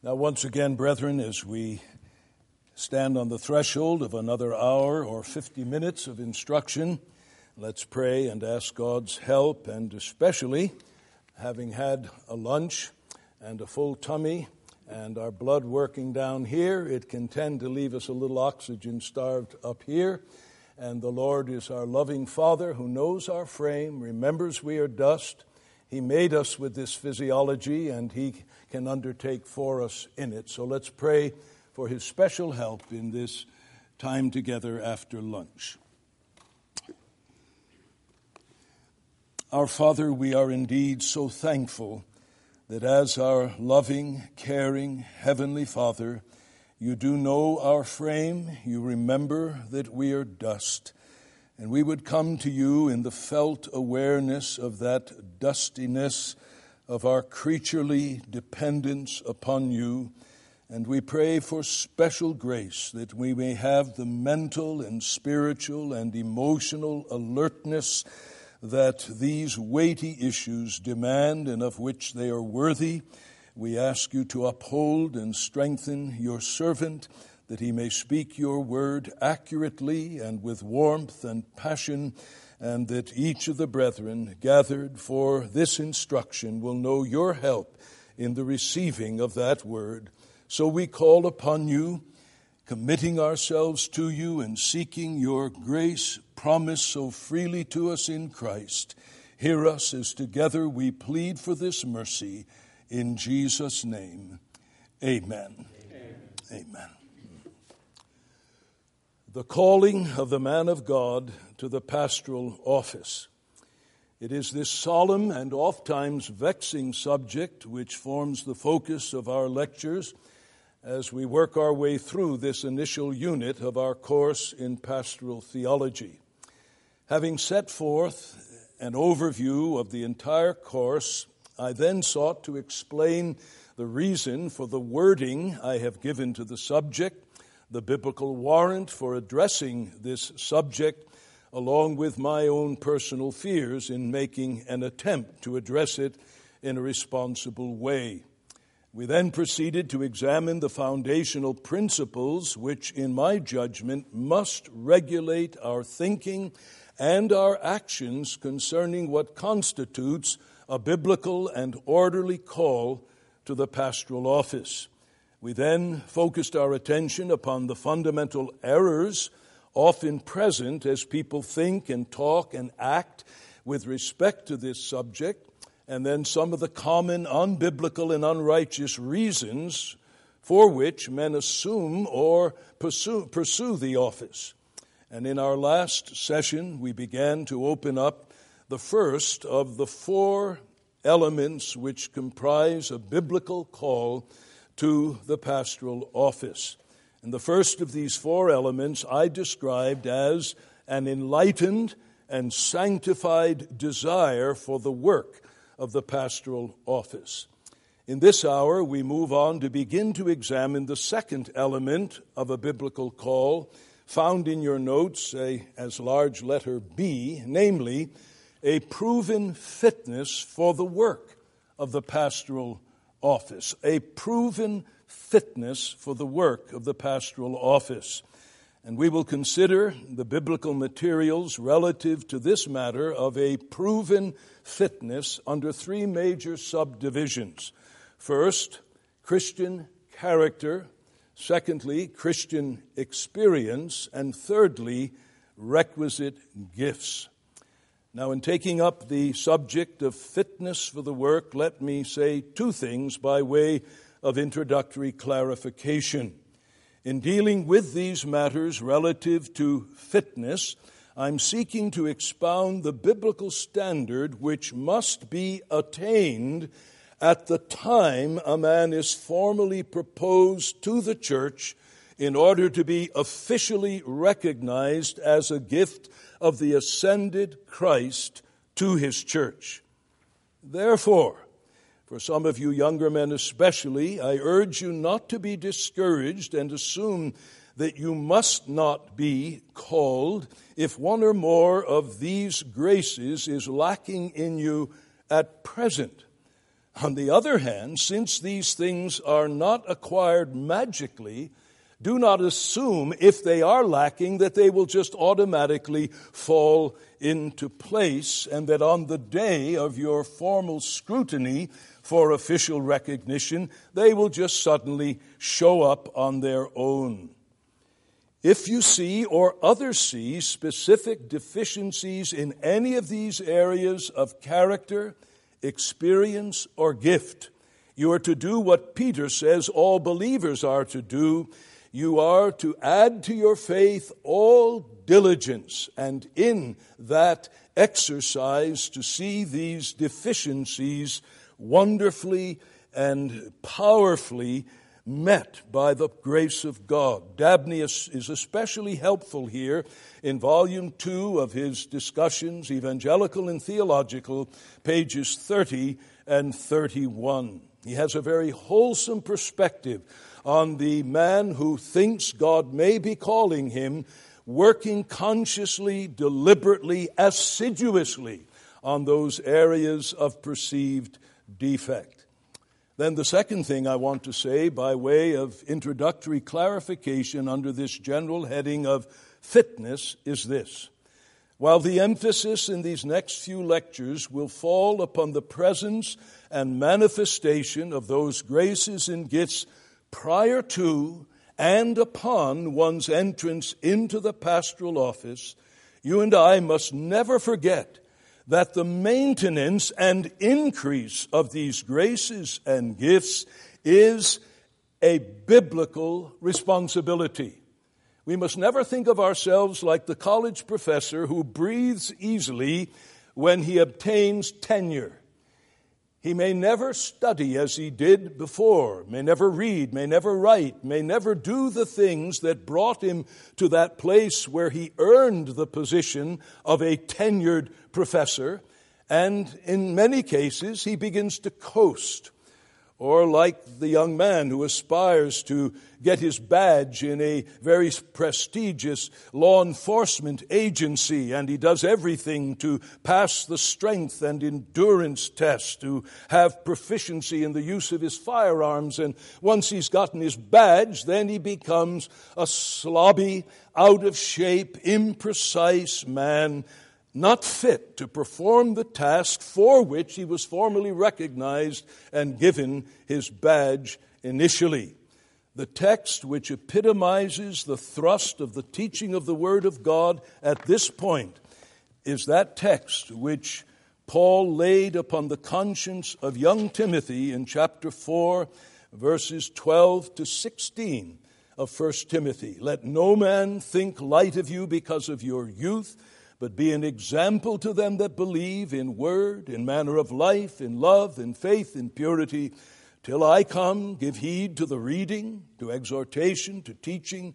Now, once again, brethren, as we stand on the threshold of another hour or 50 minutes of instruction, let's pray and ask God's help, and especially having had a lunch and a full tummy and our blood working down here, it can tend to leave us a little oxygen starved up here. And the Lord is our loving Father who knows our frame, remembers we are dust. He made us with this physiology, and He can undertake for us in it. So let's pray for his special help in this time together after lunch. Our Father, we are indeed so thankful that as our loving, caring Heavenly Father, you do know our frame, you remember that we are dust, and we would come to you in the felt awareness of that dustiness of our creaturely dependence upon you. And we pray for special grace that we may have the mental and spiritual and emotional alertness that these weighty issues demand and of which they are worthy. We ask you to uphold and strengthen your servant that he may speak your word accurately and with warmth and passion and that each of the brethren gathered for this instruction will know your help in the receiving of that word. So we call upon you, committing ourselves to you and seeking your grace promised so freely to us in Christ. Hear us as together we plead for this mercy in Jesus' name. Amen. Amen. Amen. The calling of the man of God to the pastoral office. It is this solemn and oft times vexing subject which forms the focus of our lectures as we work our way through this initial unit of our course in pastoral theology. Having set forth an overview of the entire course, I then sought to explain the reason for the wording I have given to the subject, the biblical warrant for addressing this subject, along with my own personal fears in making an attempt to address it in a responsible way. We then proceeded to examine the foundational principles which, in my judgment, must regulate our thinking and our actions concerning what constitutes a biblical and orderly call to the pastoral office. We then focused our attention upon the fundamental errors often present as people think and talk and act with respect to this subject, and then some of the common unbiblical and unrighteous reasons for which men assume or pursue, pursue the office. And in our last session, we began to open up the first of the four elements which comprise a biblical call to the pastoral office. And the first of these four elements I described as an enlightened and sanctified desire for the work of the pastoral office. In this hour, we move on to begin to examine the second element of a biblical call, found in your notes a, as large letter B, namely, a proven fitness for the work of the pastoral office. A proven fitness for the work of the pastoral office. And we will consider the biblical materials relative to this matter of a proven fitness under three major subdivisions. First, Christian character. Secondly, Christian experience. And thirdly, requisite gifts. Now, in taking up the subject of fitness for the work, let me say two things by way of introductory clarification. In dealing with these matters relative to fitness, I'm seeking to expound the biblical standard which must be attained at the time a man is formally proposed to the church in order to be officially recognized as a gift of the ascended Christ to his church. Therefore, for some of you younger men especially, I urge you not to be discouraged and assume that you must not be called if one or more of these graces is lacking in you at present. On the other hand, since these things are not acquired magically, do not assume if they are lacking that they will just automatically fall into place and that on the day of your formal scrutiny for official recognition, they will just suddenly show up on their own. If you see or others see specific deficiencies in any of these areas of character, experience, or gift, you are to do what Peter says all believers are to do. You are to add to your faith all diligence, and in that exercise to see these deficiencies wonderfully and powerfully met by the grace of God. Dabney is, especially helpful here in volume two of his discussions, Evangelical and Theological, pages 30 and 31. He has a very wholesome perspective on the man who thinks God may be calling him, working consciously, deliberately, assiduously on those areas of perceived defect. Then, the second thing I want to say, by way of introductory clarification under this general heading of fitness, is this. While the emphasis in these next few lectures will fall upon the presence and manifestation of those graces and gifts prior to and upon one's entrance into the pastoral office, you and I must never forget that the maintenance and increase of these graces and gifts is a biblical responsibility. We must never think of ourselves like the college professor who breathes easily when he obtains tenure. He may never study as he did before, may never read, may never write, may never do the things that brought him to that place where he earned the position of a tenured professor. And in many cases, he begins to coast or like the young man who aspires to get his badge in a very prestigious law enforcement agency, and he does everything to pass the strength and endurance test, to have proficiency in the use of his firearms. And once he's gotten his badge, then he becomes a slobby, out of shape, imprecise man not fit to perform the task for which he was formally recognized and given his badge initially. The text which epitomizes the thrust of the teaching of the Word of God at this point is that text which Paul laid upon the conscience of young Timothy in chapter 4, verses 12 to 16 of 1 Timothy. Let no man think light of you because of your youth but be an example to them that believe in word, in manner of life, in love, in faith, in purity. Till I come, give heed to the reading, to exhortation, to teaching.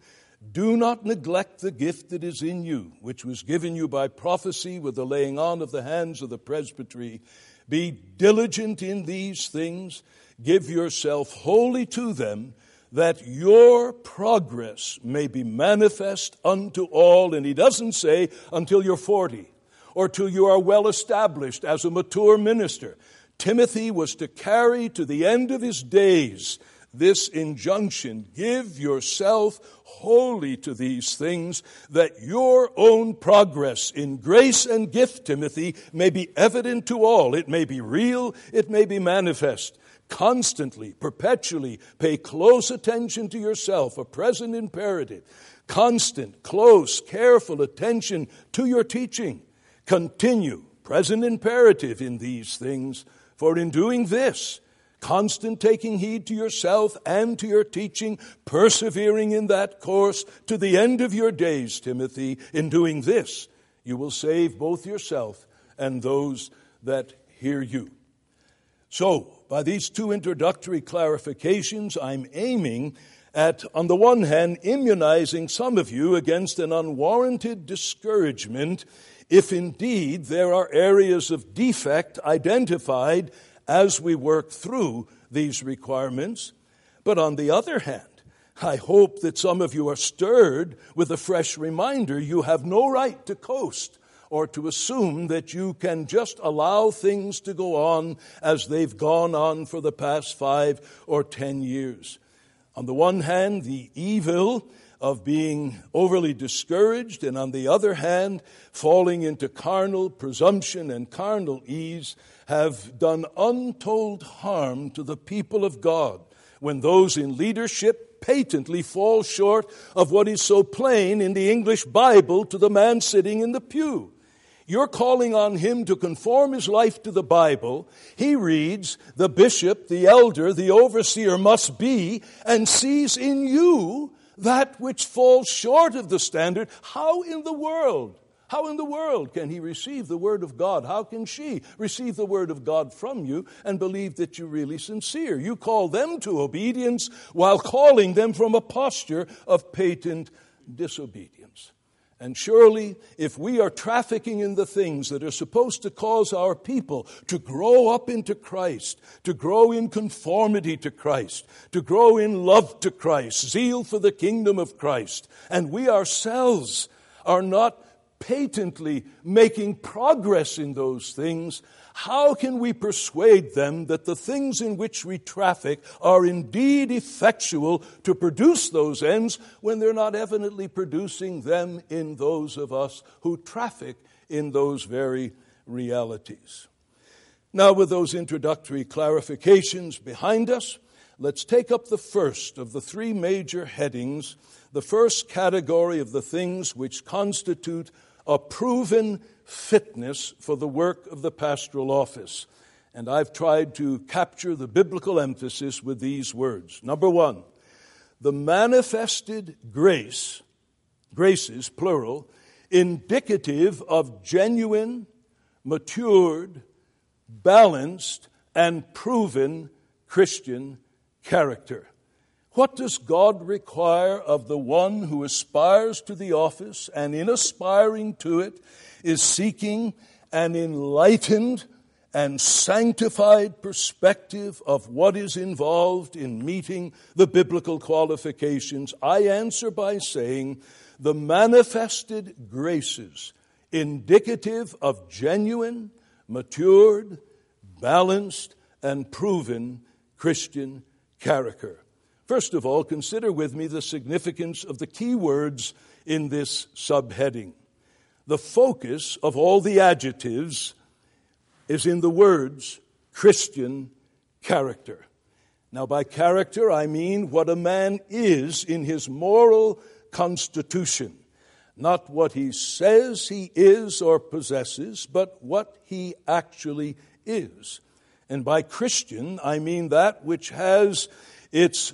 Do not neglect the gift that is in you, which was given you by prophecy with the laying on of the hands of the presbytery. Be diligent in these things. Give yourself wholly to them that your progress may be manifest unto all. And he doesn't say until you're 40 or till you are well established as a mature minister. Timothy was to carry to the end of his days this injunction give yourself wholly to these things, that your own progress in grace and gift, Timothy, may be evident to all. It may be real, it may be manifest constantly, perpetually pay close attention to yourself, a present imperative. Constant, close, careful attention to your teaching. Continue, present imperative in these things, for in doing this, constant taking heed to yourself and to your teaching, persevering in that course to the end of your days, Timothy, in doing this, you will save both yourself and those that hear you. So, by these two introductory clarifications, I'm aiming at, on the one hand, immunizing some of you against an unwarranted discouragement if indeed there are areas of defect identified as we work through these requirements. But on the other hand, I hope that some of you are stirred with a fresh reminder you have no right to coast or to assume that you can just allow things to go on as they've gone on for the past five or ten years. On the one hand, the evil of being overly discouraged, and on the other hand, falling into carnal presumption and carnal ease have done untold harm to the people of God when those in leadership patently fall short of what is so plain in the English Bible to the man sitting in the pew. You're calling on him to conform his life to the Bible. He reads, the bishop, the elder, the overseer must be, and sees in you that which falls short of the standard. How in the world how in the world can he receive the Word of God? How can she receive the Word of God from you and believe that you're really sincere? You call them to obedience while calling them from a posture of patent disobedience. And surely, if we are trafficking in the things that are supposed to cause our people to grow up into Christ, to grow in conformity to Christ, to grow in love to Christ, zeal for the kingdom of Christ, and we ourselves are not patently making progress in those things, how can we persuade them that the things in which we traffic are indeed effectual to produce those ends when they're not evidently producing them in those of us who traffic in those very realities? Now, with those introductory clarifications behind us, let's take up the first of the three major headings, the first category of the things which constitute a proven fitness for the work of the pastoral office. And I've tried to capture the biblical emphasis with these words. Number one, the manifested grace, graces, plural, indicative of genuine, matured, balanced, and proven Christian character. What does God require of the one who aspires to the office and in aspiring to it is seeking an enlightened and sanctified perspective of what is involved in meeting the biblical qualifications? I answer by saying the manifested graces indicative of genuine, matured, balanced, and proven Christian character. First of all, consider with me the significance of the key words in this subheading. The focus of all the adjectives is in the words Christian character. Now, by character, I mean what a man is in his moral constitution. Not what he says he is or possesses, but what he actually is. And by Christian, I mean that which has its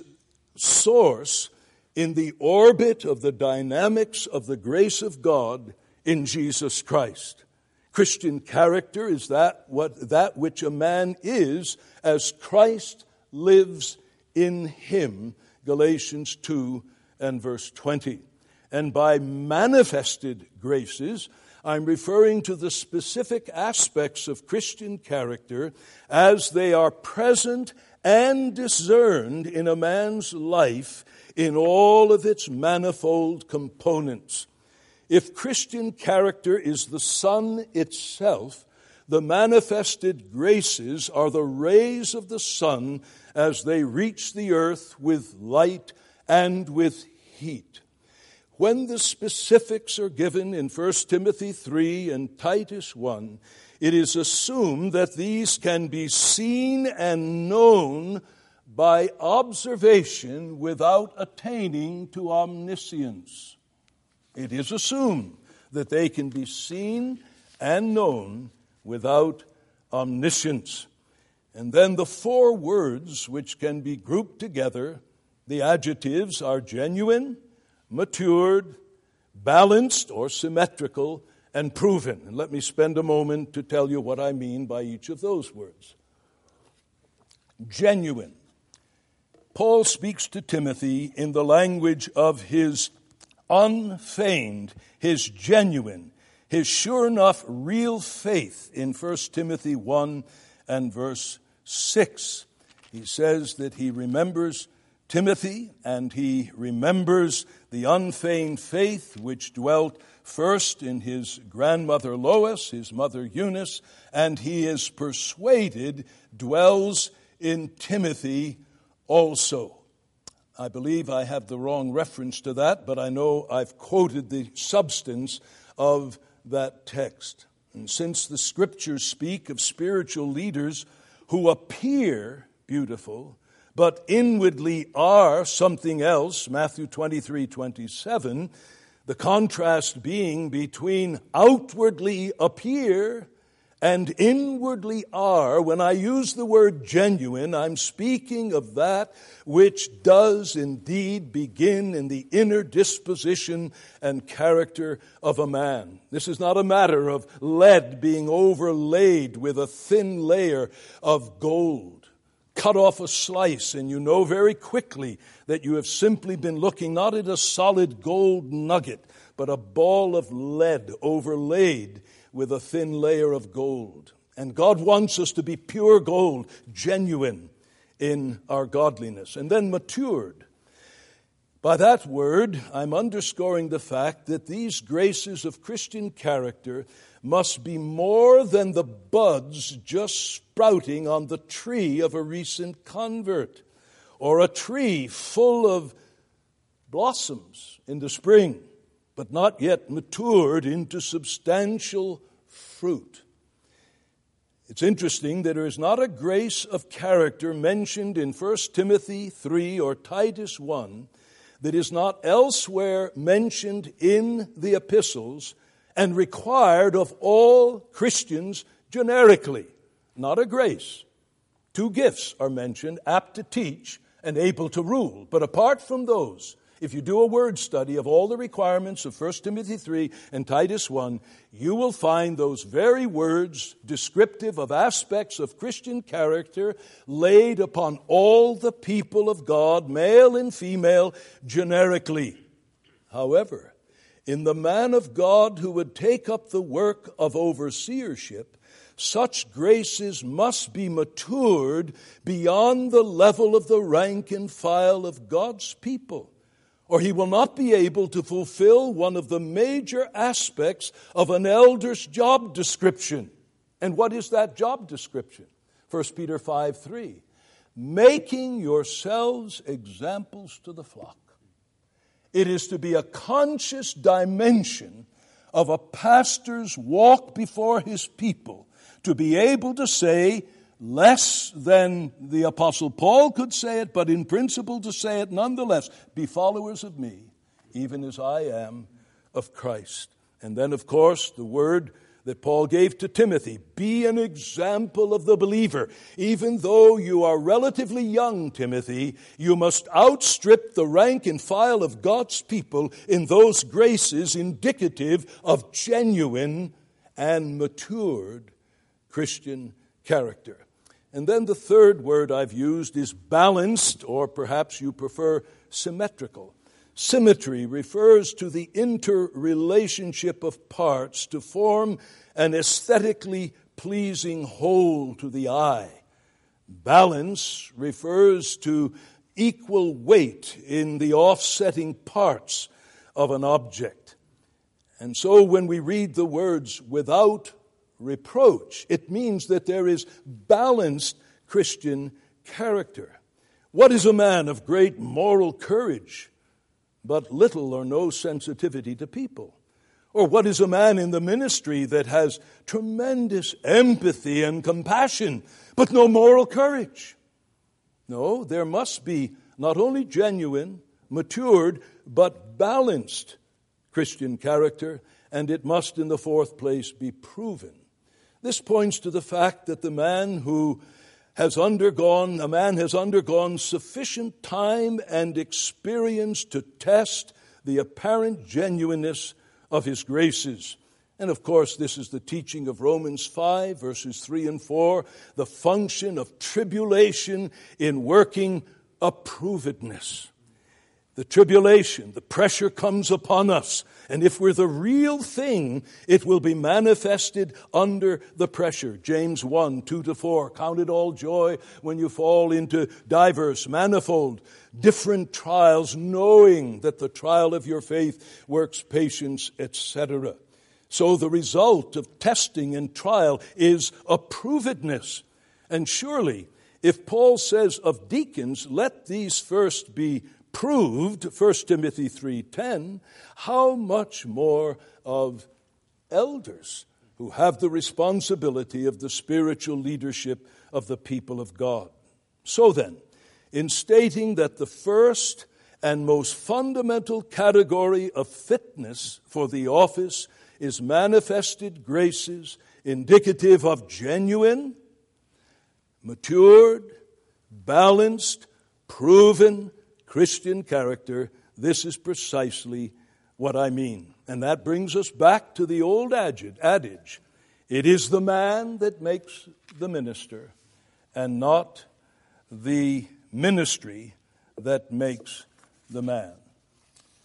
source in the orbit of the dynamics of the grace of God in Jesus Christ. Christian character is that, what, that which a man is as Christ lives in him. Galatians 2 and verse 20. And by manifested graces, I'm referring to the specific aspects of Christian character as they are present and discerned in a man's life in all of its manifold components. If Christian character is the sun itself, the manifested graces are the rays of the sun as they reach the earth with light and with heat. When the specifics are given in 1 Timothy 3 and Titus 1, it is assumed that these can be seen and known by observation without attaining to omniscience. It is assumed that they can be seen and known without omniscience. And then the four words which can be grouped together, the adjectives are genuine, matured, balanced or symmetrical, and proven. And let me spend a moment to tell you what I mean by each of those words. Genuine. Paul speaks to Timothy in the language of his unfeigned, his genuine, his sure enough real faith in 1 Timothy 1 and verse 6. He says that he remembers Timothy, and he remembers the unfeigned faith which dwelt first in his grandmother Lois, his mother Eunice, and he is persuaded dwells in Timothy also. I believe I have the wrong reference to that, but I know I've quoted the substance of that text. And since the scriptures speak of spiritual leaders who appear beautiful, but inwardly are something else, Matthew 23 27, the contrast being between outwardly appear and inwardly are, when I use the word genuine, I'm speaking of that which does indeed begin in the inner disposition and character of a man. This is not a matter of lead being overlaid with a thin layer of gold. Cut off a slice, and you know very quickly that you have simply been looking not at a solid gold nugget, but a ball of lead overlaid with a thin layer of gold. And God wants us to be pure gold, genuine in our godliness, and then matured. By that word, I'm underscoring the fact that these graces of Christian character must be more than the buds just sprouting on the tree of a recent convert, or a tree full of blossoms in the spring but not yet matured into substantial fruit. It's interesting that there is not a grace of character mentioned in 1 Timothy 3 or Titus 1 that is not elsewhere mentioned in the epistles and required of all Christians generically. Not a grace. Two gifts are mentioned apt to teach and able to rule. But apart from those, if you do a word study of all the requirements of 1 Timothy 3 and Titus 1, you will find those very words descriptive of aspects of Christian character laid upon all the people of God, male and female, generically. However, in the man of God who would take up the work of overseership, such graces must be matured beyond the level of the rank and file of God's people or he will not be able to fulfill one of the major aspects of an elder's job description. And what is that job description? 1 Peter 5 3. Making yourselves examples to the flock. It is to be a conscious dimension of a pastor's walk before his people to be able to say, less than the Apostle Paul could say it, but in principle to say it nonetheless be followers of me, even as I am of Christ. And then, of course, the word that Paul gave to Timothy be an example of the believer. Even though you are relatively young, Timothy, you must outstrip the rank and file of God's people in those graces indicative of genuine and matured Christian character. And then the third word I've used is balanced, or perhaps you prefer symmetrical. Symmetry refers to the interrelationship of parts to form an aesthetically pleasing whole to the eye. Balance refers to equal weight in the offsetting parts of an object. And so when we read the words without reproach. It means that there is balanced Christian character. What is a man of great moral courage, but little or no sensitivity to people? Or what is a man in the ministry that has tremendous empathy and compassion, but no moral courage? No, there must be not only genuine, matured, but balanced Christian character, and it must, in the fourth place, be proven. This points to the fact that the man who has undergone, a man has undergone sufficient time and experience to test the apparent genuineness of his graces. And of course, this is the teaching of Romans 5, verses 3 and 4, the function of tribulation in working approvedness. The tribulation, the pressure comes upon us. And if we're the real thing, it will be manifested under the pressure. James 1, 2 to 4. Count it all joy when you fall into diverse, manifold, different trials, knowing that the trial of your faith works patience, etc. So the result of testing and trial is approvedness. And surely, if Paul says of deacons, let these first be proved, 1 Timothy 3:10, how much more of elders who have the responsibility of the spiritual leadership of the people of God. So then, in stating that the first and most fundamental category of fitness for the office is manifested graces indicative of genuine, matured, balanced, proven Christian character, this is precisely what I mean. And that brings us back to the old adage it is the man that makes the minister, and not the ministry that makes the man.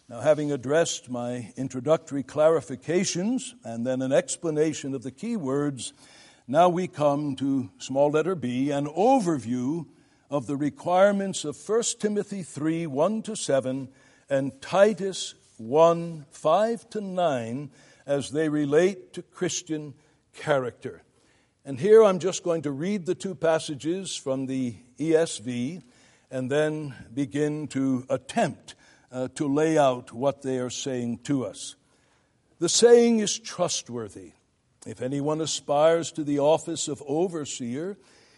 Now, having addressed my introductory clarifications and then an explanation of the key words, now we come to small letter B, an overview of the requirements of 1 Timothy 3 1 to 7 and Titus 1 5 to 9 as they relate to Christian character. And here I'm just going to read the two passages from the ESV and then begin to attempt uh, to lay out what they are saying to us. The saying is trustworthy. If anyone aspires to the office of overseer,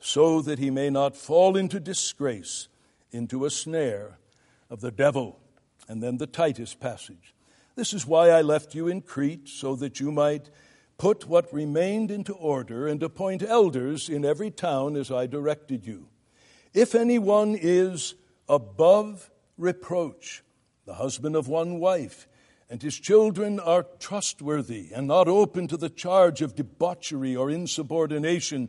so that he may not fall into disgrace, into a snare of the devil. And then the Titus passage. This is why I left you in Crete, so that you might put what remained into order and appoint elders in every town as I directed you. If anyone is above reproach, the husband of one wife, and his children are trustworthy and not open to the charge of debauchery or insubordination,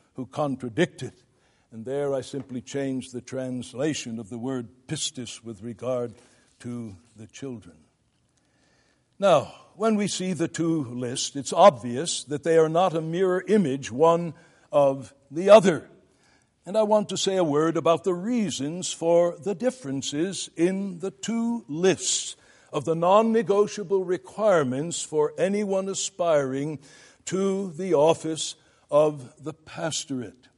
who contradicted. And there I simply changed the translation of the word pistis with regard to the children. Now, when we see the two lists, it's obvious that they are not a mirror image one of the other. And I want to say a word about the reasons for the differences in the two lists of the non negotiable requirements for anyone aspiring to the office of the pastorate.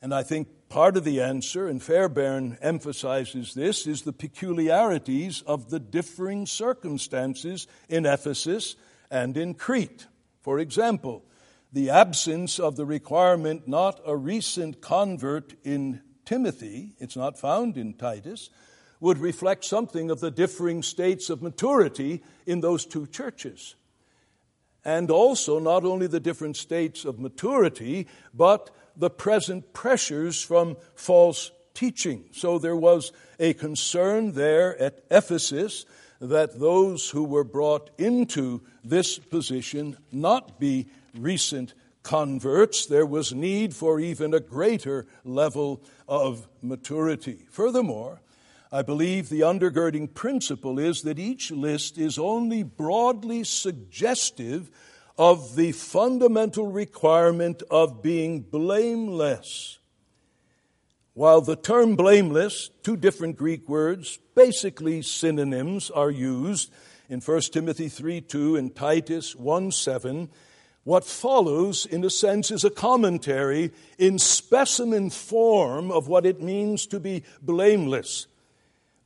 And I think part of the answer, and Fairbairn emphasizes this, is the peculiarities of the differing circumstances in Ephesus and in Crete. For example, the absence of the requirement not a recent convert in Timothy, it's not found in Titus, would reflect something of the differing states of maturity in those two churches and also not only the different states of maturity, but the present pressures from false teaching. So there was a concern there at Ephesus that those who were brought into this position not be recent converts, there was need for even a greater level of maturity. Furthermore, I believe the undergirding principle is that each list is only broadly suggestive of the fundamental requirement of being blameless. While the term blameless, two different Greek words, basically synonyms, are used in 1 Timothy 3 2 and Titus 1 7, what follows, in a sense, is a commentary in specimen form of what it means to be blameless.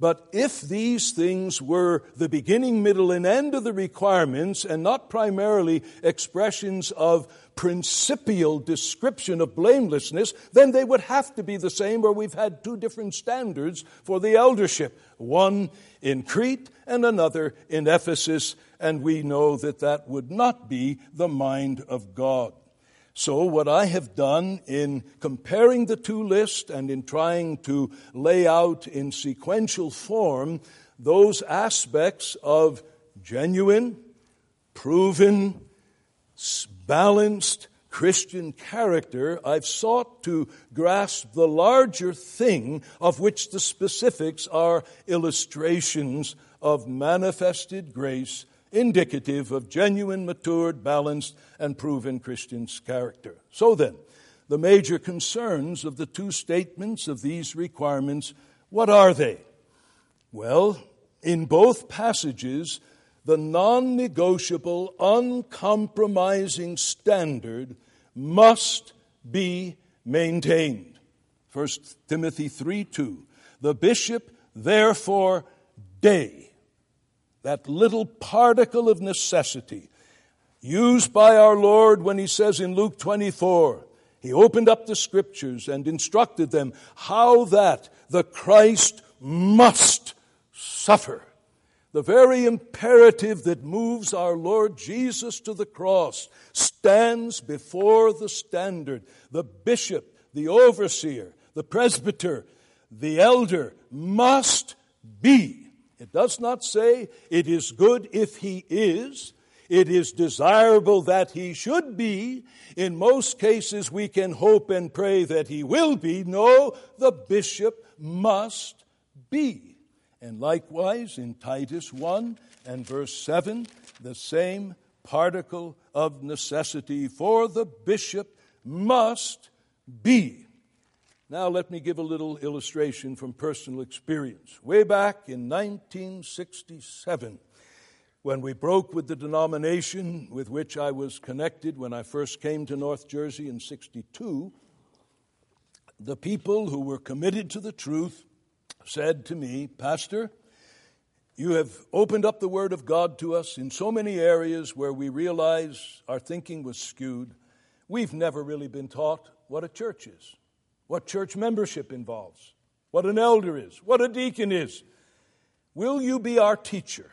But if these things were the beginning, middle, and end of the requirements and not primarily expressions of principial description of blamelessness, then they would have to be the same, or we've had two different standards for the eldership one in Crete and another in Ephesus, and we know that that would not be the mind of God. So, what I have done in comparing the two lists and in trying to lay out in sequential form those aspects of genuine, proven, balanced Christian character, I've sought to grasp the larger thing of which the specifics are illustrations of manifested grace indicative of genuine, matured, balanced, and proven Christian's character. So then, the major concerns of the two statements of these requirements, what are they? Well, in both passages, the non negotiable, uncompromising standard must be maintained. 1 Timothy 3 2. The bishop, therefore, dei that little particle of necessity used by our Lord when he says in Luke 24, he opened up the scriptures and instructed them how that the Christ must suffer. The very imperative that moves our Lord Jesus to the cross stands before the standard. The bishop, the overseer, the presbyter, the elder must be it does not say it is good if he is. It is desirable that he should be. In most cases, we can hope and pray that he will be. No, the bishop must be. And likewise, in Titus 1 and verse 7, the same particle of necessity for the bishop must be. Now, let me give a little illustration from personal experience. Way back in 1967, when we broke with the denomination with which I was connected when I first came to North Jersey in 62, the people who were committed to the truth said to me, Pastor, you have opened up the Word of God to us in so many areas where we realize our thinking was skewed. We've never really been taught what a church is what church membership involves, what an elder is, what a deacon is. Will you be our teacher?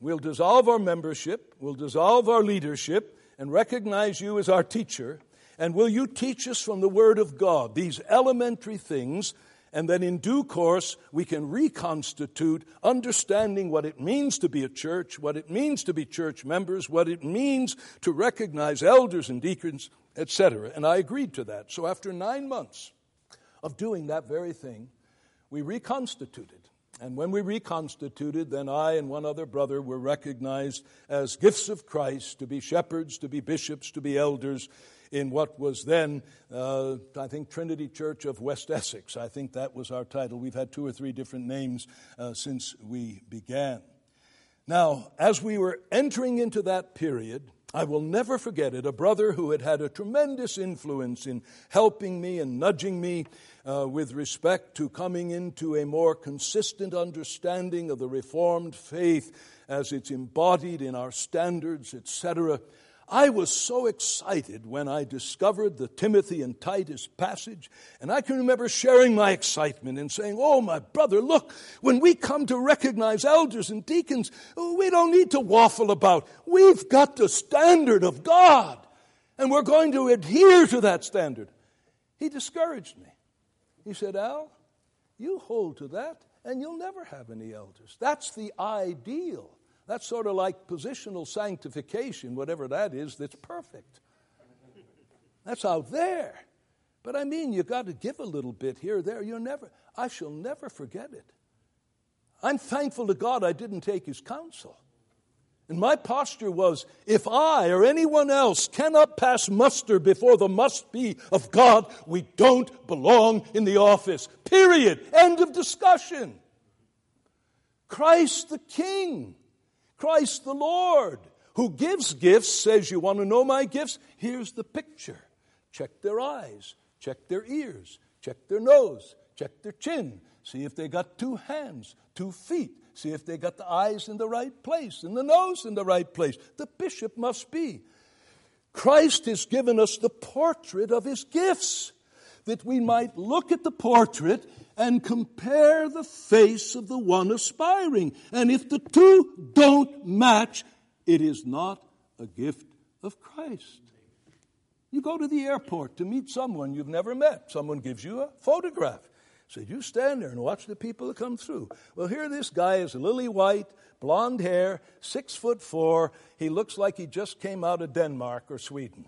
We'll dissolve our membership, we'll dissolve our leadership, and recognize you as our teacher. And will you teach us from the Word of God these elementary things? And then in due course, we can reconstitute understanding what it means to be a church, what it means to be church members, what it means to recognize elders and deacons etc. And I agreed to that. So after nine months of doing that very thing, we reconstituted. And when we reconstituted, then I and one other brother were recognized as gifts of Christ to be shepherds, to be bishops, to be elders in what was then, uh, I think, Trinity Church of West Essex. I think that was our title. We've had two or three different names uh, since we began. Now, as we were entering into that period, I will never forget it. A brother who had had a tremendous influence in helping me and nudging me uh, with respect to coming into a more consistent understanding of the Reformed faith as it's embodied in our standards, etc. I was so excited when I discovered the Timothy and Titus passage, and I can remember sharing my excitement and saying, Oh, my brother, look, when we come to recognize elders and deacons, we don't need to waffle about. We've got the standard of God, and we're going to adhere to that standard. He discouraged me. He said, Al, you hold to that, and you'll never have any elders. That's the ideal. That's sort of like positional sanctification, whatever that is, that's perfect. That's out there. But I mean, you've got to give a little bit here there. You'll never, I shall never forget it. I'm thankful to God I didn't take his counsel. And my posture was if I or anyone else cannot pass muster before the must be of God, we don't belong in the office. Period. End of discussion. Christ the King, Christ the Lord, who gives gifts, says, You want to know my gifts? Here's the picture. Check their eyes, check their ears, check their nose, check their chin, see if they got two hands, two feet, see if they got the eyes in the right place and the nose in the right place. The bishop must be. Christ has given us the portrait of his gifts that we might look at the portrait and compare the face of the one aspiring. And if the two don't match, it is not a gift of Christ. You go to the airport to meet someone you've never met. Someone gives you a photograph. So you stand there and watch the people that come through. Well, here this guy is lily white, blonde hair, six foot four. He looks like he just came out of Denmark or Sweden.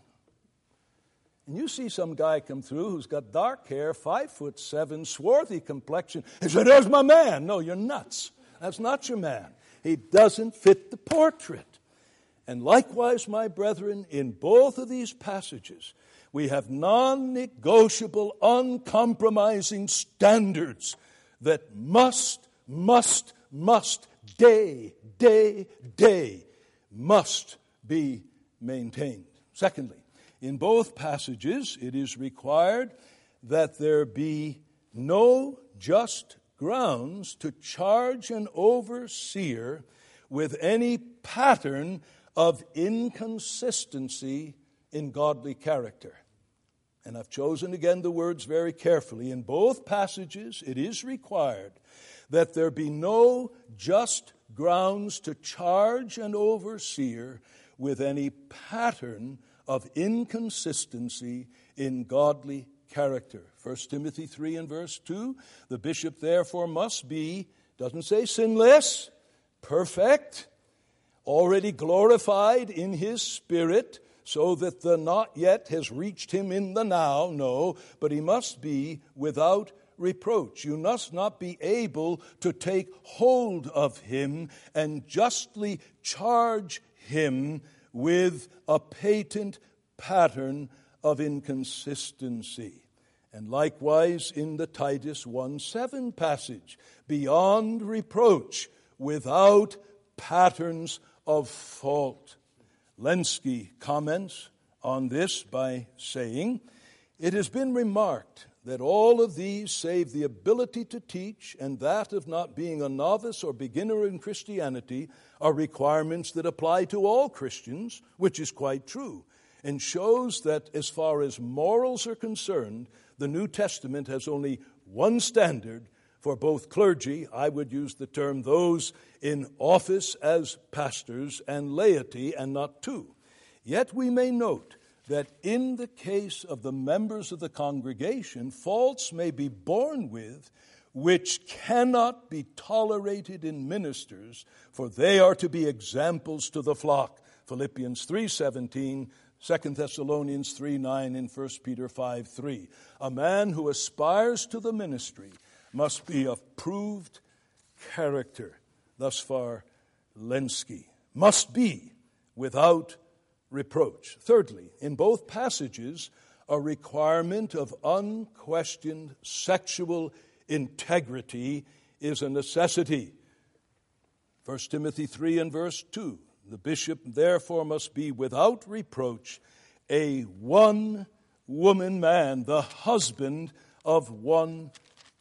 And you see some guy come through who's got dark hair, five foot seven, swarthy complexion, and say, There's my man. No, you're nuts. That's not your man. He doesn't fit the portrait. And likewise, my brethren, in both of these passages, we have non negotiable, uncompromising standards that must, must, must, dei, dei, dei, must be maintained. Secondly, in both passages, it is required that there be no just grounds to charge an overseer with any pattern of inconsistency in godly character. And I've chosen again the words very carefully. In both passages, it is required that there be no just grounds to charge an overseer with any pattern of inconsistency in godly character. 1 Timothy 3 and verse 2 the bishop therefore must be, doesn't say sinless, perfect, already glorified in his spirit so that the not yet has reached him in the now. No, but he must be without reproach. You must not be able to take hold of him and justly charge him with a patent pattern of inconsistency. And likewise in the Titus 1 7 passage, beyond reproach, without patterns of fault. Lenski comments on this by saying, It has been remarked that all of these, save the ability to teach and that of not being a novice or beginner in Christianity, are requirements that apply to all Christians, which is quite true, and shows that as far as morals are concerned, the New Testament has only one standard for both clergy, I would use the term those in office as pastors, and laity, and not two. Yet we may note that in the case of the members of the congregation, faults may be borne with which cannot be tolerated in ministers, for they are to be examples to the flock. Philippians 3:17, 2 Thessalonians 3 9, and 1 Peter 5 3. A man who aspires to the ministry must be of proved character. Thus far, Lenski. Must be without reproach. Thirdly, in both passages, a requirement of unquestioned sexual integrity is a necessity. 1 Timothy 3 and verse 2 The bishop therefore must be without reproach, a one woman man, the husband of one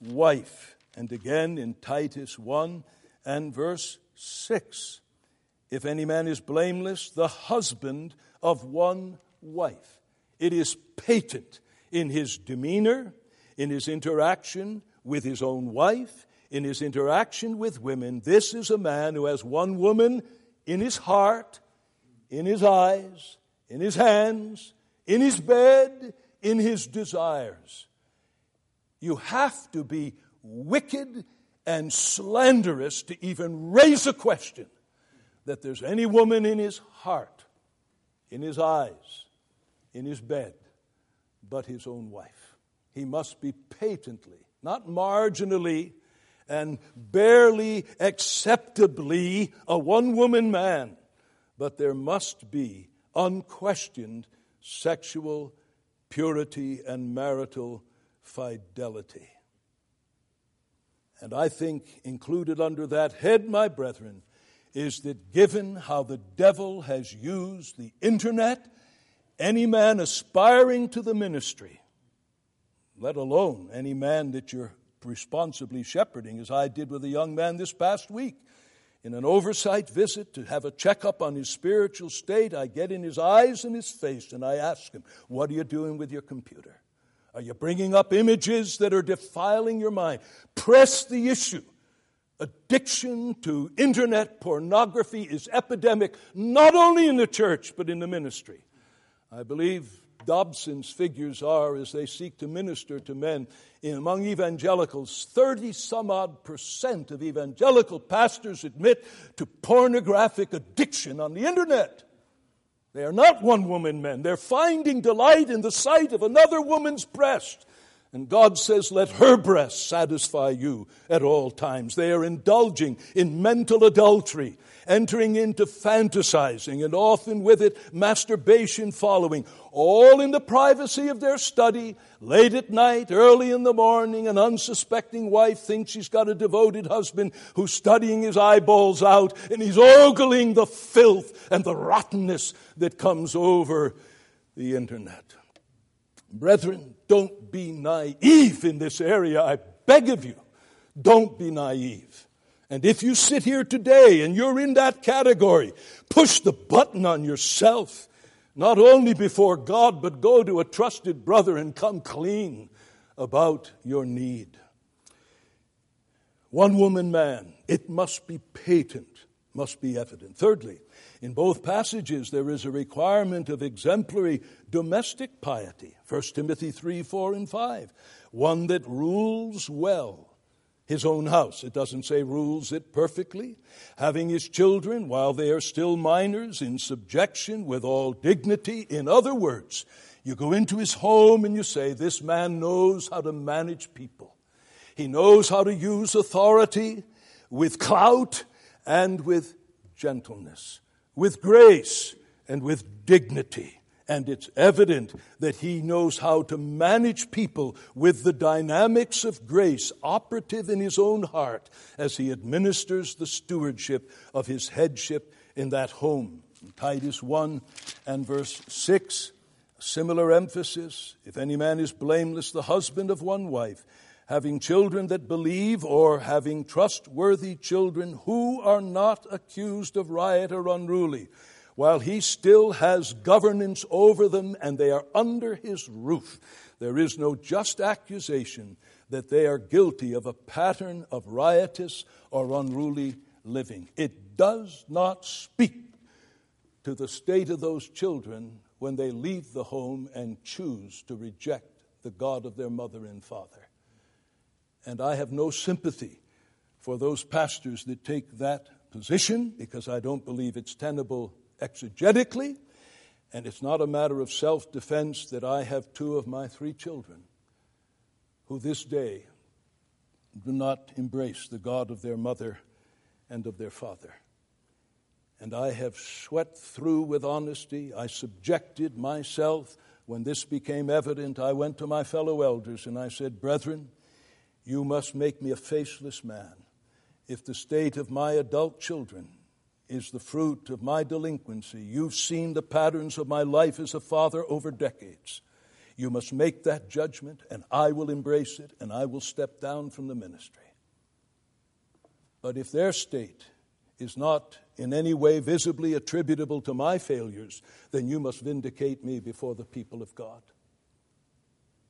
wife. And again in Titus 1 and verse 6 If any man is blameless, the husband of one wife. It is patent in his demeanor, in his interaction with his own wife, in his interaction with women. This is a man who has one woman in his heart, in his eyes, in his hands, in his bed, in his desires. You have to be wicked and slanderous to even raise a question that there's any woman in his heart, in his eyes, in his bed, but his own wife. He must be patently, not marginally and barely acceptably a one woman man, but there must be unquestioned sexual purity and marital fidelity. And I think included under that head, my brethren, is that given how the devil has used the internet, any man aspiring to the ministry, let alone any man that you're responsibly shepherding, as I did with a young man this past week. In an oversight visit to have a checkup on his spiritual state, I get in his eyes and his face and I ask him, What are you doing with your computer? Are you bringing up images that are defiling your mind? Press the issue. Addiction to internet pornography is epidemic, not only in the church, but in the ministry. I believe Dobson's figures are as they seek to minister to men among evangelicals. 30 some odd percent of evangelical pastors admit to pornographic addiction on the internet. They are not one woman men. They're finding delight in the sight of another woman's breast. And God says, let her breast satisfy you at all times. They are indulging in mental adultery, entering into fantasizing, and often with it masturbation following, all in the privacy of their study, late at night, early in the morning. An unsuspecting wife thinks she's got a devoted husband who's studying his eyeballs out, and he's ogling the filth and the rottenness that comes over the internet. Brethren, don't be naive in this area. I beg of you, don't be naive. And if you sit here today and you're in that category, push the button on yourself. Not only before God, but go to a trusted brother and come clean about your need. One woman man, it must be patent, must be evident. Thirdly, in both passages, there is a requirement of exemplary domestic piety. 1 Timothy 3 4 and 5. One that rules well his own house. It doesn't say rules it perfectly. Having his children while they are still minors in subjection with all dignity. In other words, you go into his home and you say, This man knows how to manage people. He knows how to use authority with clout and with gentleness with grace and with dignity. And it's evident that he knows how to manage people with the dynamics of grace operative in his own heart as he administers the stewardship of his headship in that home. Titus 1 and verse 6, similar emphasis. If any man is blameless, the husband of one wife, having children that believe, or having trustworthy children who are not accused of riot or unruly, while he still has governance over them and they are under his roof. There is no just accusation that they are guilty of a pattern of riotous or unruly living. It does not speak to the state of those children when they leave the home and choose to reject the God of their mother and father. And I have no sympathy for those pastors that take that position because I don't believe it's tenable exegetically. And it's not a matter of self defense that I have two of my three children who this day do not embrace the God of their mother and of their father. And I have sweat through with honesty. I subjected myself. When this became evident, I went to my fellow elders and I said, Brethren, you must make me a faceless man. If the state of my adult children is the fruit of my delinquency, you've seen the patterns of my life as a father over decades. You must make that judgment, and I will embrace it, and I will step down from the ministry. But if their state is not in any way visibly attributable to my failures, then you must vindicate me before the people of God.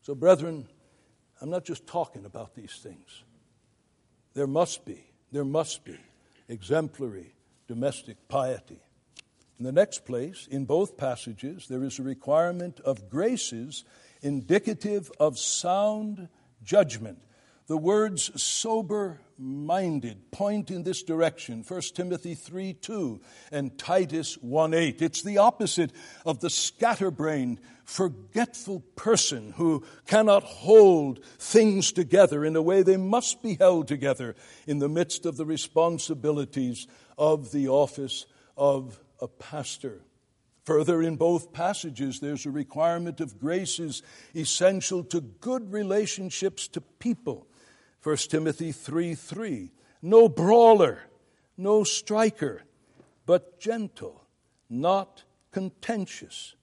So, brethren, I'm not just talking about these things. There must be, there must be exemplary domestic piety. In the next place, in both passages, there is a requirement of graces indicative of sound judgment. The words sober minded point in this direction 1 timothy 3 2 and titus 1 8 it's the opposite of the scatterbrained forgetful person who cannot hold things together in a way they must be held together in the midst of the responsibilities of the office of a pastor Further, in both passages, there's a requirement of graces essential to good relationships to people. 1 Timothy 3 3. No brawler, no striker, but gentle, not contentious.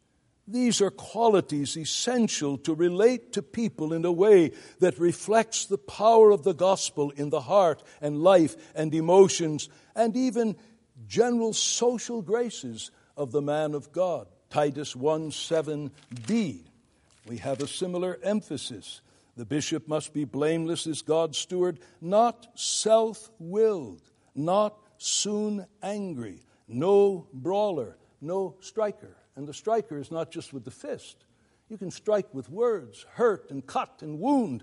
These are qualities essential to relate to people in a way that reflects the power of the gospel in the heart and life and emotions and even general social graces of the man of God. Titus 1 7b. We have a similar emphasis. The bishop must be blameless as God's steward, not self willed, not soon angry, no brawler, no striker. And the striker is not just with the fist. You can strike with words, hurt and cut and wound.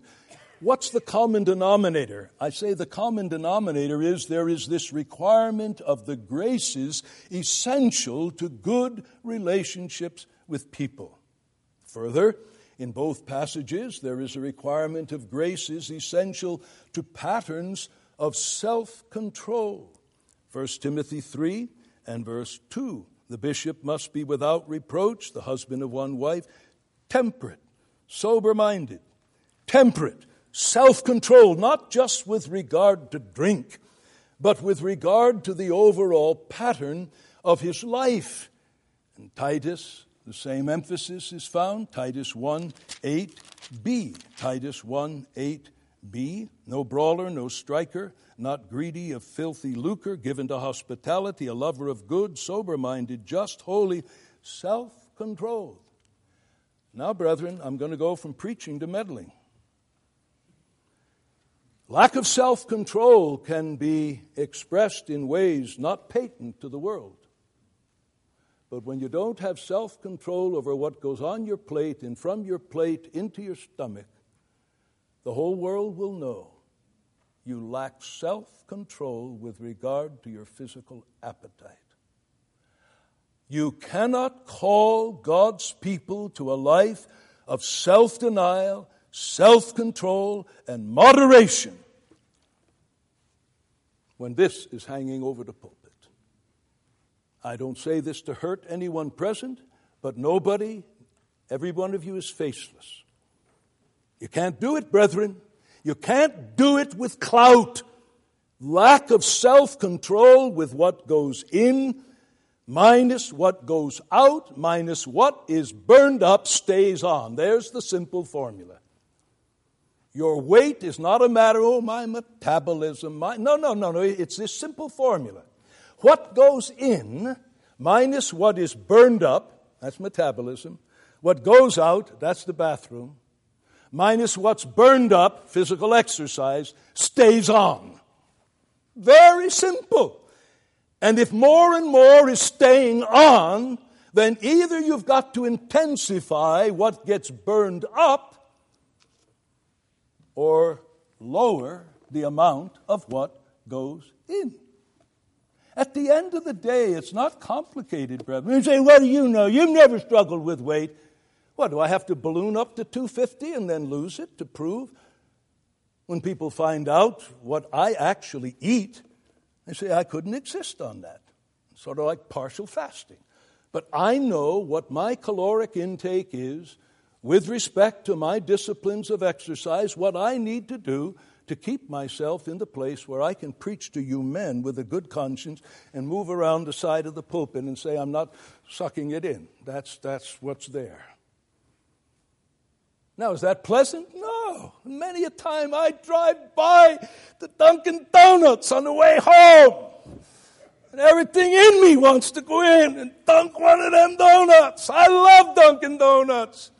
What's the common denominator? I say the common denominator is there is this requirement of the graces essential to good relationships with people. Further, in both passages, there is a requirement of graces essential to patterns of self control. 1 Timothy 3 and verse 2 The bishop must be without reproach, the husband of one wife, temperate, sober minded, temperate self control, not just with regard to drink, but with regard to the overall pattern of his life. And Titus, the same emphasis is found. Titus 1 8b. Titus 1 8b. No brawler, no striker, not greedy of filthy lucre, given to hospitality, a lover of good, sober minded, just, holy, self controlled. Now, brethren, I'm going to go from preaching to meddling. Lack of self control can be expressed in ways not patent to the world. But when you don't have self control over what goes on your plate and from your plate into your stomach, the whole world will know you lack self control with regard to your physical appetite. You cannot call God's people to a life of self denial self control, and moderation when this is hanging over the pulpit. I don't say this to hurt anyone present, but nobody, every one of you is faceless. You can't do it, brethren. You can't do it with clout. Lack of self control with what goes in minus what goes out minus what is burned up stays on. There's the simple formula. Your weight is not a matter, oh, my metabolism. My, no, no, no, no. It's this simple formula. What goes in minus what is burned up, that's metabolism. What goes out, that's the bathroom. Minus what's burned up, physical exercise, stays on. Very simple. And if more and more is staying on, then either you've got to intensify what gets burned up or lower the amount of what goes in. At the end of the day, it's not complicated, brethren. You say, What do you know? You've never struggled with weight. What, do I have to balloon up to 250 and then lose it to prove? When people find out what I actually eat, they say, I couldn't exist on that. Sort of like partial fasting. But I know what my caloric intake is with respect to my disciplines of exercise, what I need to do to keep myself in the place where I can preach to you men with a good conscience and move around the side of the pulpit and say, I'm not sucking it in. That's, that's what's there. Now, is that pleasant? No. Many a time I drive by the Dunkin' Donuts on the way home. And everything in me wants to go in and dunk one of them donuts. I love Dunkin' Donuts.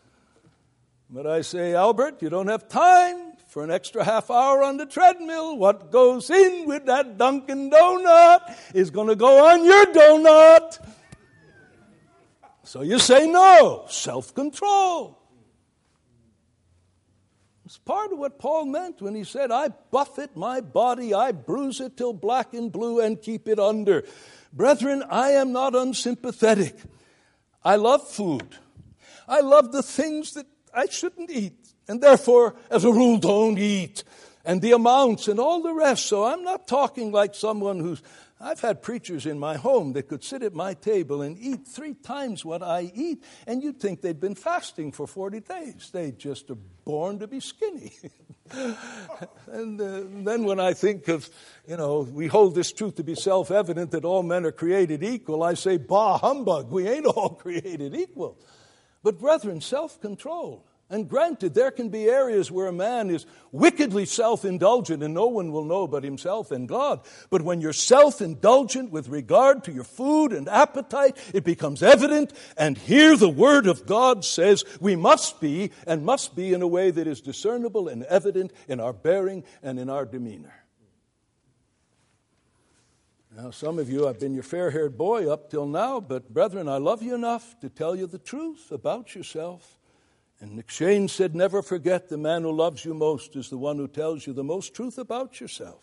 But I say, Albert, you don't have time for an extra half hour on the treadmill. What goes in with that Dunkin' Donut is going to go on your donut. So you say no. Self control. It's part of what Paul meant when he said, I buffet my body, I bruise it till black and blue and keep it under. Brethren, I am not unsympathetic. I love food. I love the things that I shouldn't eat, and therefore, as a rule, don't eat. And the amounts and all the rest. So I'm not talking like someone who's I've had preachers in my home that could sit at my table and eat three times what I eat, and you'd think they'd been fasting for 40 days. They just are born to be skinny. and uh, then when I think of, you know, we hold this truth to be self evident that all men are created equal, I say, bah, humbug, we ain't all created equal. But, brethren, self control and granted, there can be areas where a man is wickedly self indulgent and no one will know but himself and God. But when you're self indulgent with regard to your food and appetite, it becomes evident. And here the Word of God says we must be, and must be in a way that is discernible and evident in our bearing and in our demeanor. Now, some of you, I've been your fair haired boy up till now, but brethren, I love you enough to tell you the truth about yourself and McCheyne said, Never forget the man who loves you most is the one who tells you the most truth about yourself.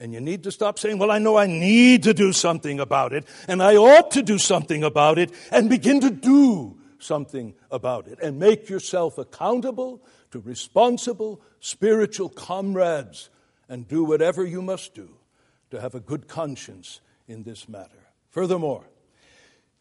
And you need to stop saying, Well, I know I need to do something about it, and I ought to do something about it, and begin to do something about it. And make yourself accountable to responsible spiritual comrades, and do whatever you must do to have a good conscience in this matter. Furthermore,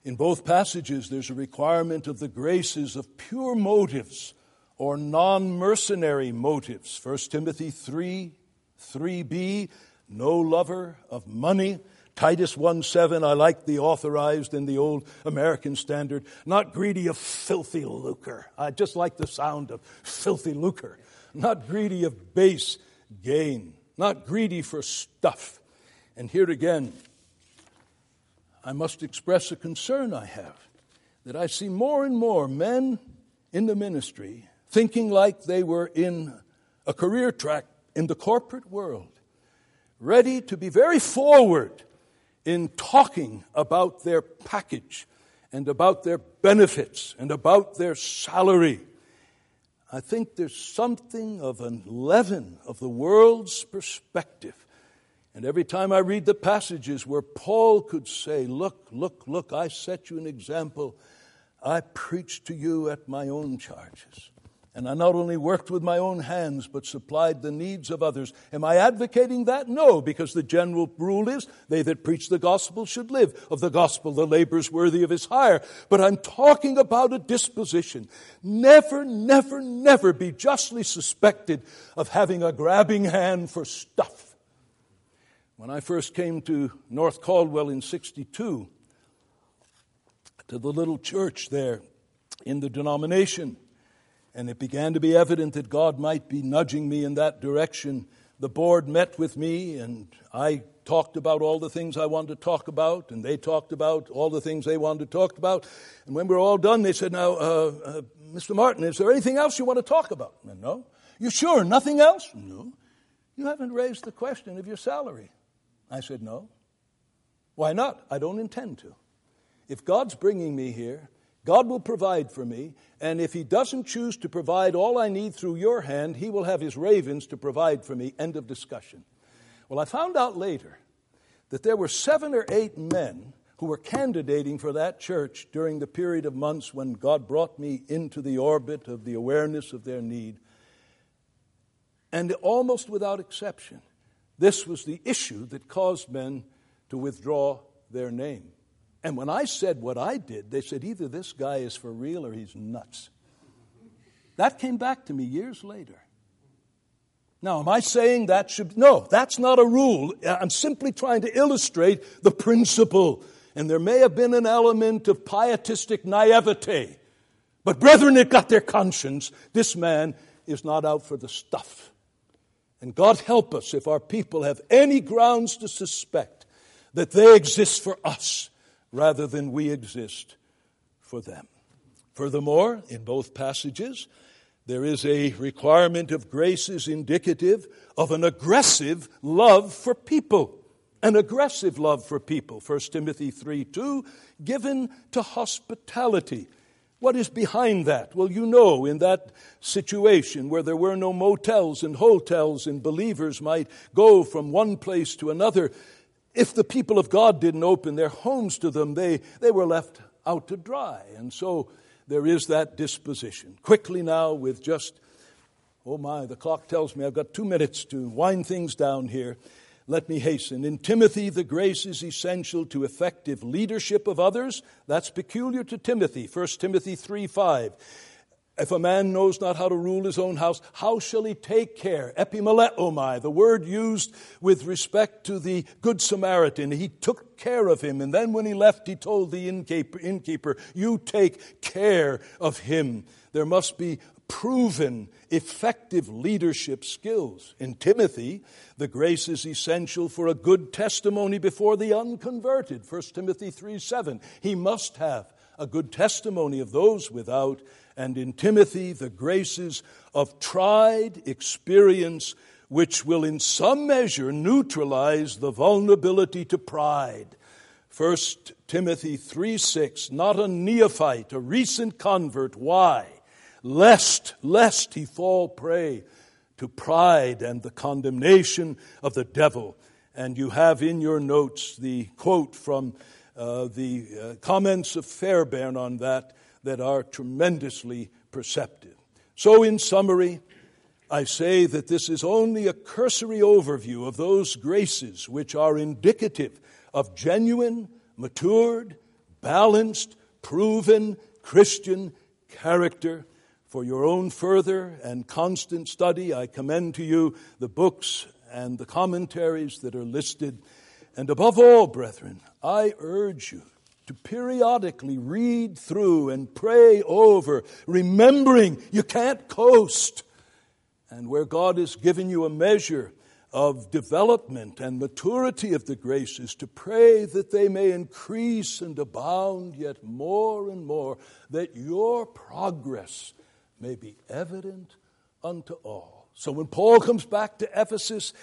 in both passages, there's a requirement of the graces of pure motives or non mercenary motives. 1 Timothy 3 3b, no lover of money. Titus 1 7, I like the authorized in the old American standard, not greedy of filthy lucre. I just like the sound of filthy lucre. Not greedy of base gain, not greedy for stuff. And here again, I must express a concern I have that I see more and more men in the ministry thinking like they were in a career track in the corporate world, ready to be very forward in talking about their package and about their benefits and about their salary. I think there's something of an leaven of the world's perspective and every time I read the passages where Paul could say, Look, look, look, I set you an example. I preached to you at my own charges. And I not only worked with my own hands, but supplied the needs of others. Am I advocating that? No, because the general rule is they that preach the gospel should live. Of the gospel, the labor's worthy of his hire. But I'm talking about a disposition. Never, never, never be justly suspected of having a grabbing hand for stuff. When I first came to North Caldwell in 62, to the little church there in the denomination, and it began to be evident that God might be nudging me in that direction, the board met with me and I talked about all the things I wanted to talk about, and they talked about all the things they wanted to talk about. And when we were all done, they said, Now, uh, uh, Mr. Martin, is there anything else you want to talk about? And no. You sure? Nothing else? No. You haven't raised the question of your salary. I said, No. Why not? I don't intend to. If God's bringing me here, God will provide for me, and if He doesn't choose to provide all I need through your hand, He will have His ravens to provide for me. End of discussion. Well, I found out later that there were seven or eight men who were candidating for that church during the period of months when God brought me into the orbit of the awareness of their need. And almost without exception, this was the issue that caused men to withdraw their name. And when I said what I did, they said either this guy is for real or he's nuts. That came back to me years later. Now, am I saying that should. No, that's not a rule. I'm simply trying to illustrate the principle. And there may have been an element of pietistic naivete. But, brethren, it got their conscience. This man is not out for the stuff. And God help us if our people have any grounds to suspect that they exist for us rather than we exist for them. Furthermore, in both passages, there is a requirement of graces indicative of an aggressive love for people. An aggressive love for people. 1 Timothy 3 2, given to hospitality. What is behind that? Well, you know, in that situation where there were no motels and hotels and believers might go from one place to another, if the people of God didn't open their homes to them, they, they were left out to dry. And so there is that disposition. Quickly now, with just, oh my, the clock tells me I've got two minutes to wind things down here. Let me hasten. In Timothy, the grace is essential to effective leadership of others. That's peculiar to Timothy. 1 Timothy 3 5. If a man knows not how to rule his own house, how shall he take care? Epimeleomai, the word used with respect to the Good Samaritan. He took care of him, and then when he left, he told the innkeeper, innkeeper You take care of him. There must be proven, effective leadership skills. In Timothy, the grace is essential for a good testimony before the unconverted. 1 Timothy 3 7. He must have a good testimony of those without. And in Timothy, the graces of tried experience, which will in some measure neutralize the vulnerability to pride. 1 Timothy 3 6, not a neophyte, a recent convert. Why? Lest, lest he fall prey to pride and the condemnation of the devil. And you have in your notes the quote from uh, the uh, comments of Fairbairn on that that are tremendously perceptive. So, in summary, I say that this is only a cursory overview of those graces which are indicative of genuine, matured, balanced, proven Christian character for your own further and constant study, I commend to you the books and the commentaries that are listed. And above all, brethren, I urge you to periodically read through and pray over, remembering you can't coast. And where God has given you a measure of development and maturity of the graces, to pray that they may increase and abound yet more and more, that your progress may be evident unto all. So when Paul comes back to Ephesus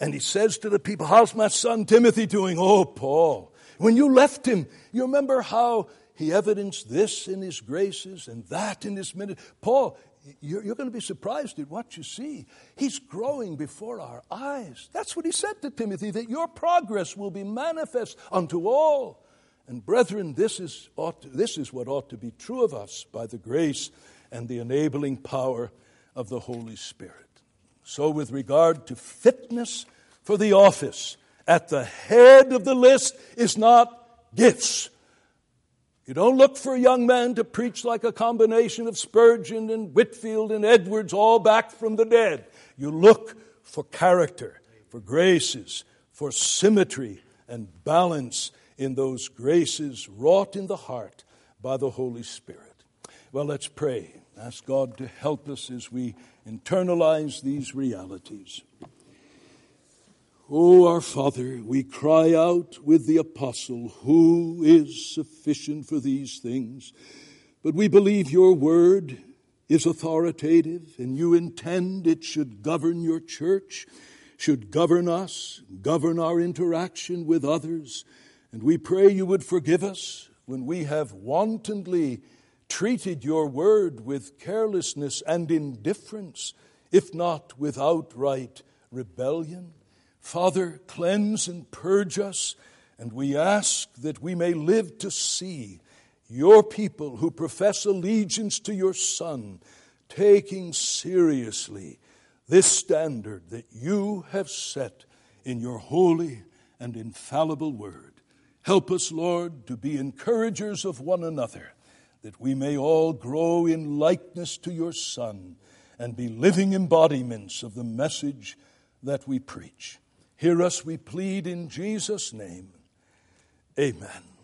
and he says to the people, How's my son Timothy doing? Oh, Paul, when you left him, you remember how he evidenced this in his graces and that in his ministry. Paul, you're, going to be surprised at what you see. He's growing before our eyes. That's what he said to Timothy, that your progress will be manifest unto all. And brethren, this is, ought to, this is what ought to be true of us by the grace and the enabling power of the Holy Spirit. So, with regard to fitness for the office, at the head of the list is not gifts. You don't look for a young man to preach like a combination of Spurgeon and Whitefield and Edwards, all back from the dead. You look for character, for graces, for symmetry and balance in those graces wrought in the heart by the Holy Spirit. Well, let's pray. Ask God to help us as we internalize these realities. O our Father, we cry out with the apostle, who is sufficient for these things? But we believe your word is authoritative and you intend it should govern your church, should govern us, govern our interaction with others. And we pray you would forgive us when we have wantonly treated your word with carelessness and indifference, if not with outright rebellion. Father, cleanse and purge us, and we ask that we may live to see your people who profess allegiance to your Son taking seriously this standard that you have set in your holy and infallible word. Help us, Lord, to be encouragers of one another that we may all grow in likeness to your Son and be living embodiments of the message that we preach. Hear us, we plead in Jesus' name. Amen.